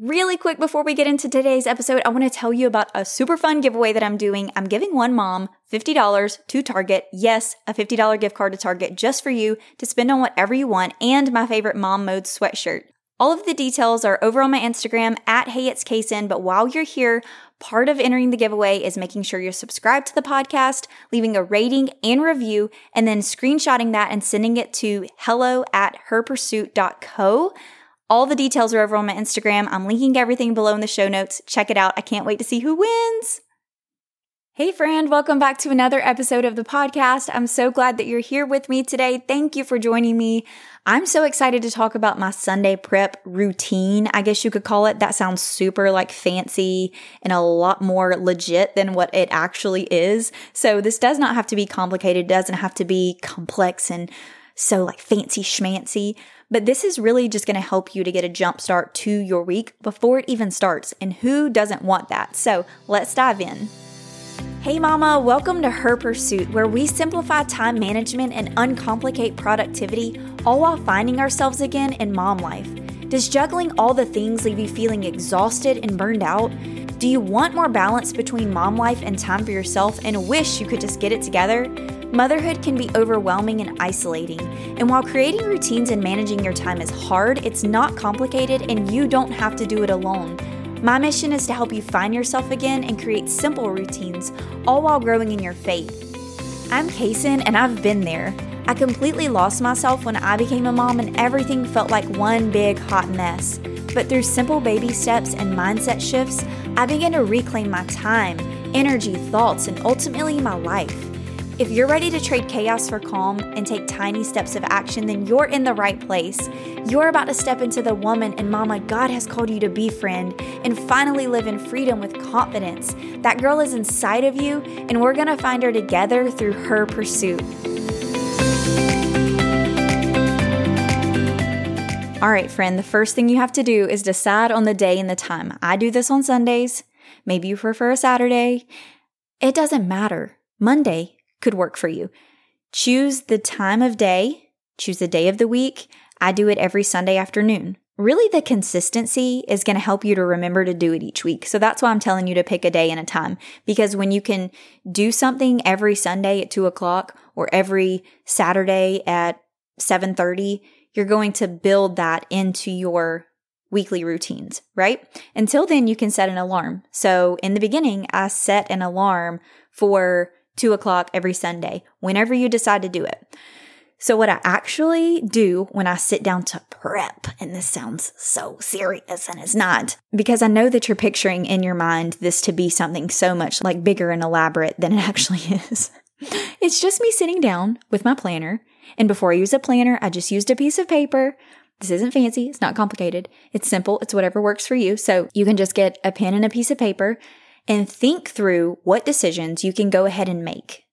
Really quick before we get into today's episode, I want to tell you about a super fun giveaway that I'm doing. I'm giving one mom $50 to Target. Yes, a $50 gift card to Target just for you to spend on whatever you want and my favorite mom mode sweatshirt. All of the details are over on my Instagram at Hey but while you're here, part of entering the giveaway is making sure you're subscribed to the podcast, leaving a rating and review, and then screenshotting that and sending it to hello at herpursuit.co. All the details are over on my Instagram. I'm linking everything below in the show notes. Check it out. I can't wait to see who wins. Hey, friend, welcome back to another episode of the podcast. I'm so glad that you're here with me today. Thank you for joining me. I'm so excited to talk about my Sunday prep routine, I guess you could call it. That sounds super like fancy and a lot more legit than what it actually is. So, this does not have to be complicated, it doesn't have to be complex and so like fancy schmancy. But this is really just going to help you to get a jump start to your week before it even starts. And who doesn't want that? So let's dive in. Hey, Mama, welcome to Her Pursuit, where we simplify time management and uncomplicate productivity, all while finding ourselves again in mom life. Does juggling all the things leave you feeling exhausted and burned out? Do you want more balance between mom life and time for yourself and wish you could just get it together? Motherhood can be overwhelming and isolating, and while creating routines and managing your time is hard, it's not complicated and you don't have to do it alone. My mission is to help you find yourself again and create simple routines, all while growing in your faith. I'm Kaysen, and I've been there. I completely lost myself when I became a mom, and everything felt like one big hot mess. But through simple baby steps and mindset shifts, I began to reclaim my time, energy, thoughts, and ultimately my life. If you're ready to trade chaos for calm and take tiny steps of action, then you're in the right place. You're about to step into the woman and mama God has called you to be, friend, and finally live in freedom with confidence. That girl is inside of you, and we're gonna find her together through her pursuit. All right, friend, the first thing you have to do is decide on the day and the time. I do this on Sundays. Maybe you prefer a Saturday. It doesn't matter. Monday, could work for you. Choose the time of day, choose the day of the week. I do it every Sunday afternoon. Really, the consistency is going to help you to remember to do it each week. So that's why I'm telling you to pick a day and a time because when you can do something every Sunday at two o'clock or every Saturday at 730, you're going to build that into your weekly routines, right? Until then, you can set an alarm. So in the beginning, I set an alarm for two o'clock every Sunday, whenever you decide to do it. So, what I actually do when I sit down to prep, and this sounds so serious and it's not, because I know that you're picturing in your mind this to be something so much like bigger and elaborate than it actually is. it's just me sitting down with my planner. And before I use a planner, I just used a piece of paper. This isn't fancy, it's not complicated. It's simple, it's whatever works for you. So, you can just get a pen and a piece of paper and think through what decisions you can go ahead and make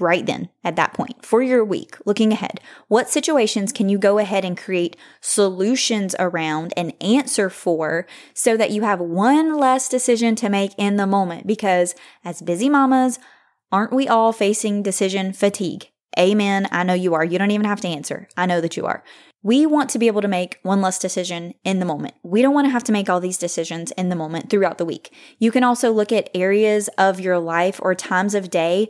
right then at that point for your week, looking ahead. What situations can you go ahead and create solutions around and answer for so that you have one less decision to make in the moment? Because as busy mamas, aren't we all facing decision fatigue? Amen. I know you are. You don't even have to answer. I know that you are. We want to be able to make one less decision in the moment. We don't want to have to make all these decisions in the moment throughout the week. You can also look at areas of your life or times of day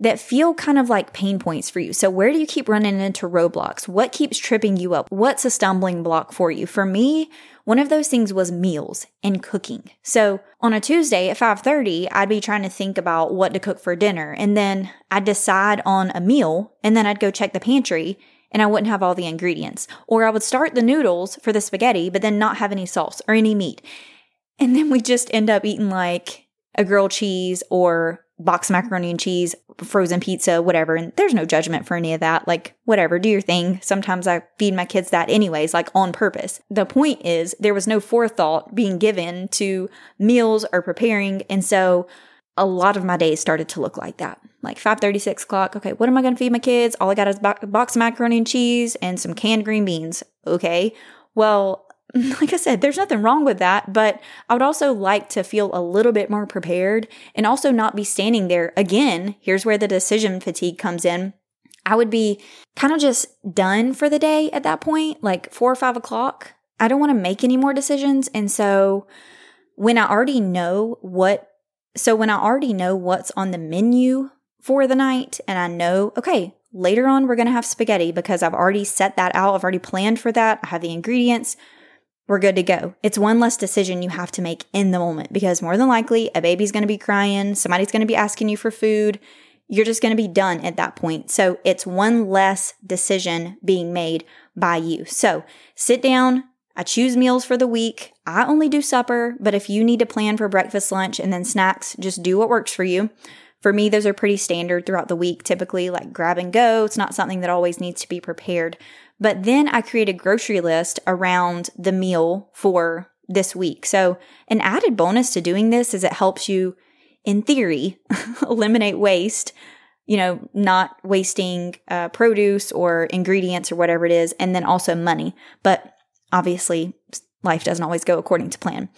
that feel kind of like pain points for you. So, where do you keep running into roadblocks? What keeps tripping you up? What's a stumbling block for you? For me, one of those things was meals and cooking. So, on a Tuesday at 5:30, I'd be trying to think about what to cook for dinner, and then I'd decide on a meal, and then I'd go check the pantry and I wouldn't have all the ingredients. Or I would start the noodles for the spaghetti, but then not have any sauce or any meat. And then we just end up eating like a grilled cheese or box macaroni and cheese, frozen pizza, whatever. And there's no judgment for any of that. Like, whatever, do your thing. Sometimes I feed my kids that anyways, like on purpose. The point is, there was no forethought being given to meals or preparing. And so a lot of my days started to look like that. Like 5:30, 6 o'clock. Okay, what am I going to feed my kids? All I got is box macaroni and cheese and some canned green beans. Okay, well, like I said, there's nothing wrong with that, but I would also like to feel a little bit more prepared and also not be standing there again. Here's where the decision fatigue comes in. I would be kind of just done for the day at that point, like four or five o'clock. I don't want to make any more decisions. And so when I already know what, so when I already know what's on the menu for the night and I know, okay, later on we're going to have spaghetti because I've already set that out. I've already planned for that. I have the ingredients. We're good to go. It's one less decision you have to make in the moment because more than likely a baby's going to be crying. Somebody's going to be asking you for food. You're just going to be done at that point. So it's one less decision being made by you. So sit down, I choose meals for the week. I only do supper, but if you need to plan for breakfast, lunch, and then snacks, just do what works for you. For me, those are pretty standard throughout the week, typically like grab and go. It's not something that always needs to be prepared. But then I create a grocery list around the meal for this week. So, an added bonus to doing this is it helps you, in theory, eliminate waste, you know, not wasting uh, produce or ingredients or whatever it is, and then also money. But Obviously, life doesn't always go according to plan.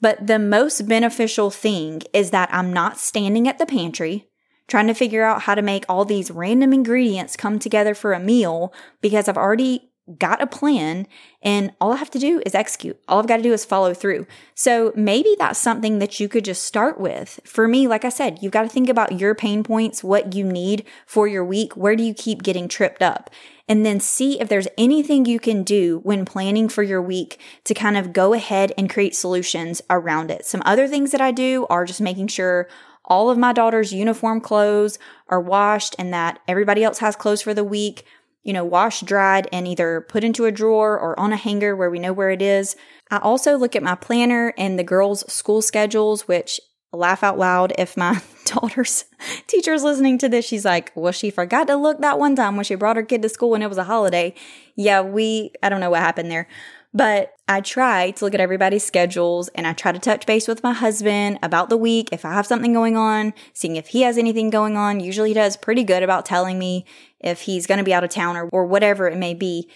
But the most beneficial thing is that I'm not standing at the pantry trying to figure out how to make all these random ingredients come together for a meal because I've already got a plan and all I have to do is execute. All I've got to do is follow through. So maybe that's something that you could just start with. For me, like I said, you've got to think about your pain points, what you need for your week. Where do you keep getting tripped up? And then see if there's anything you can do when planning for your week to kind of go ahead and create solutions around it. Some other things that I do are just making sure all of my daughter's uniform clothes are washed and that everybody else has clothes for the week you know, washed, dried, and either put into a drawer or on a hanger where we know where it is. I also look at my planner and the girls' school schedules, which laugh out loud if my daughter's teacher is listening to this. She's like, well, she forgot to look that one time when she brought her kid to school and it was a holiday. Yeah, we, I don't know what happened there. But I try to look at everybody's schedules and I try to touch base with my husband about the week if I have something going on, seeing if he has anything going on. Usually he does pretty good about telling me if he's going to be out of town or, or whatever it may be.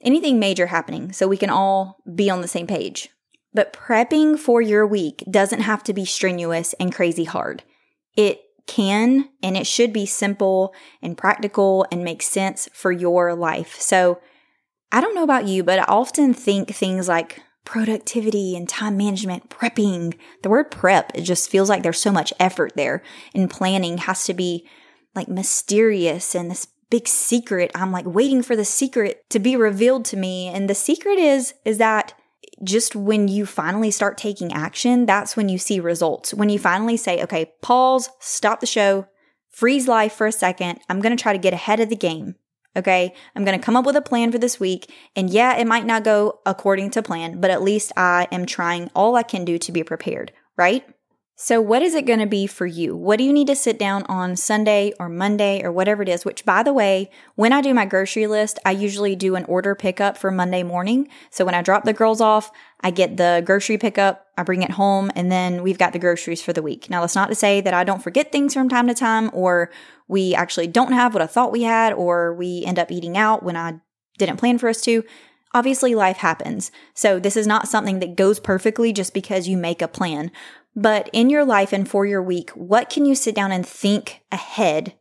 Anything major happening so we can all be on the same page. But prepping for your week doesn't have to be strenuous and crazy hard. It can and it should be simple and practical and make sense for your life. So I don't know about you, but I often think things like productivity and time management, prepping. The word prep, it just feels like there's so much effort there. And planning has to be like mysterious and this big secret. I'm like waiting for the secret to be revealed to me. And the secret is, is that just when you finally start taking action, that's when you see results. When you finally say, okay, pause, stop the show, freeze life for a second. I'm going to try to get ahead of the game. Okay. I'm going to come up with a plan for this week. And yeah, it might not go according to plan, but at least I am trying all I can do to be prepared, right? So, what is it going to be for you? What do you need to sit down on Sunday or Monday or whatever it is? Which, by the way, when I do my grocery list, I usually do an order pickup for Monday morning. So, when I drop the girls off, I get the grocery pickup, I bring it home, and then we've got the groceries for the week. Now, that's not to say that I don't forget things from time to time, or we actually don't have what I thought we had, or we end up eating out when I didn't plan for us to. Obviously, life happens. So, this is not something that goes perfectly just because you make a plan. But in your life and for your week, what can you sit down and think ahead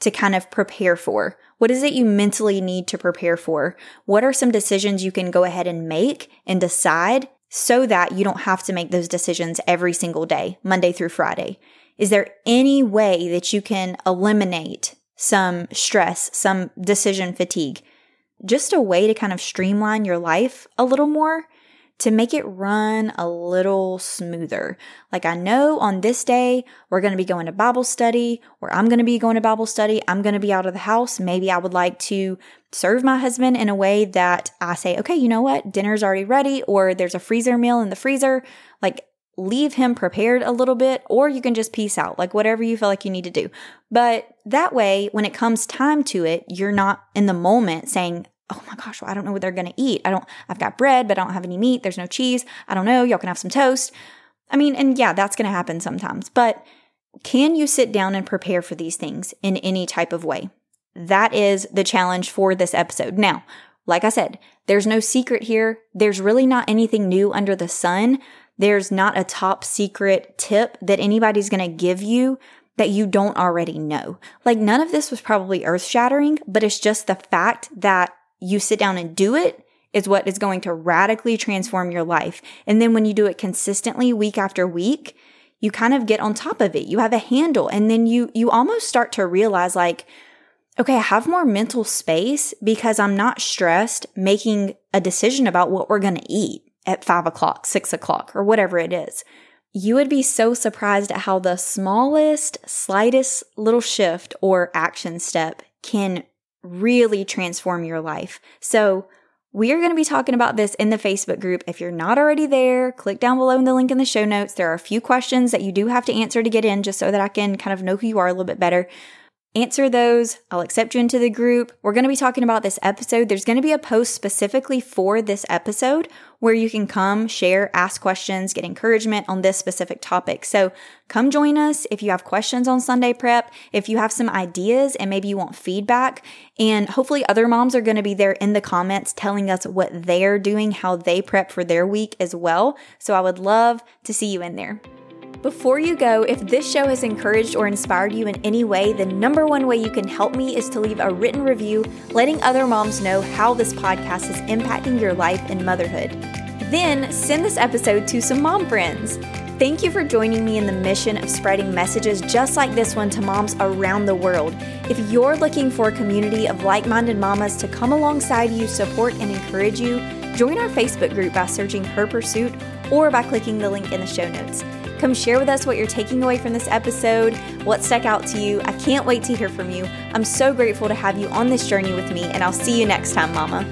to kind of prepare for? What is it you mentally need to prepare for? What are some decisions you can go ahead and make and decide so that you don't have to make those decisions every single day, Monday through Friday? Is there any way that you can eliminate some stress, some decision fatigue? Just a way to kind of streamline your life a little more to make it run a little smoother. Like I know on this day, we're going to be going to Bible study, or I'm going to be going to Bible study. I'm going to be out of the house. Maybe I would like to serve my husband in a way that I say, okay, you know what? Dinner's already ready, or there's a freezer meal in the freezer. Like leave him prepared a little bit, or you can just peace out, like whatever you feel like you need to do. But that way, when it comes time to it, you're not in the moment saying, oh my gosh, well, I don't know what they're going to eat. I don't, I've got bread, but I don't have any meat. There's no cheese. I don't know. Y'all can have some toast. I mean, and yeah, that's going to happen sometimes, but can you sit down and prepare for these things in any type of way? That is the challenge for this episode. Now, like I said, there's no secret here. There's really not anything new under the sun. There's not a top secret tip that anybody's going to give you that you don't already know. Like none of this was probably earth shattering, but it's just the fact that you sit down and do it is what is going to radically transform your life. And then when you do it consistently week after week, you kind of get on top of it. You have a handle and then you you almost start to realize like okay, I have more mental space because I'm not stressed making a decision about what we're going to eat at five o'clock, six o'clock, or whatever it is. You would be so surprised at how the smallest, slightest little shift or action step can really transform your life. So, we are going to be talking about this in the Facebook group. If you're not already there, click down below in the link in the show notes. There are a few questions that you do have to answer to get in just so that I can kind of know who you are a little bit better. Answer those. I'll accept you into the group. We're going to be talking about this episode. There's going to be a post specifically for this episode where you can come, share, ask questions, get encouragement on this specific topic. So come join us if you have questions on Sunday prep, if you have some ideas and maybe you want feedback. And hopefully other moms are going to be there in the comments telling us what they're doing, how they prep for their week as well. So I would love to see you in there. Before you go, if this show has encouraged or inspired you in any way, the number one way you can help me is to leave a written review letting other moms know how this podcast is impacting your life and motherhood. Then send this episode to some mom friends. Thank you for joining me in the mission of spreading messages just like this one to moms around the world. If you're looking for a community of like minded mamas to come alongside you, support, and encourage you, join our Facebook group by searching Her Pursuit or by clicking the link in the show notes. Come share with us what you're taking away from this episode, what stuck out to you. I can't wait to hear from you. I'm so grateful to have you on this journey with me, and I'll see you next time, Mama.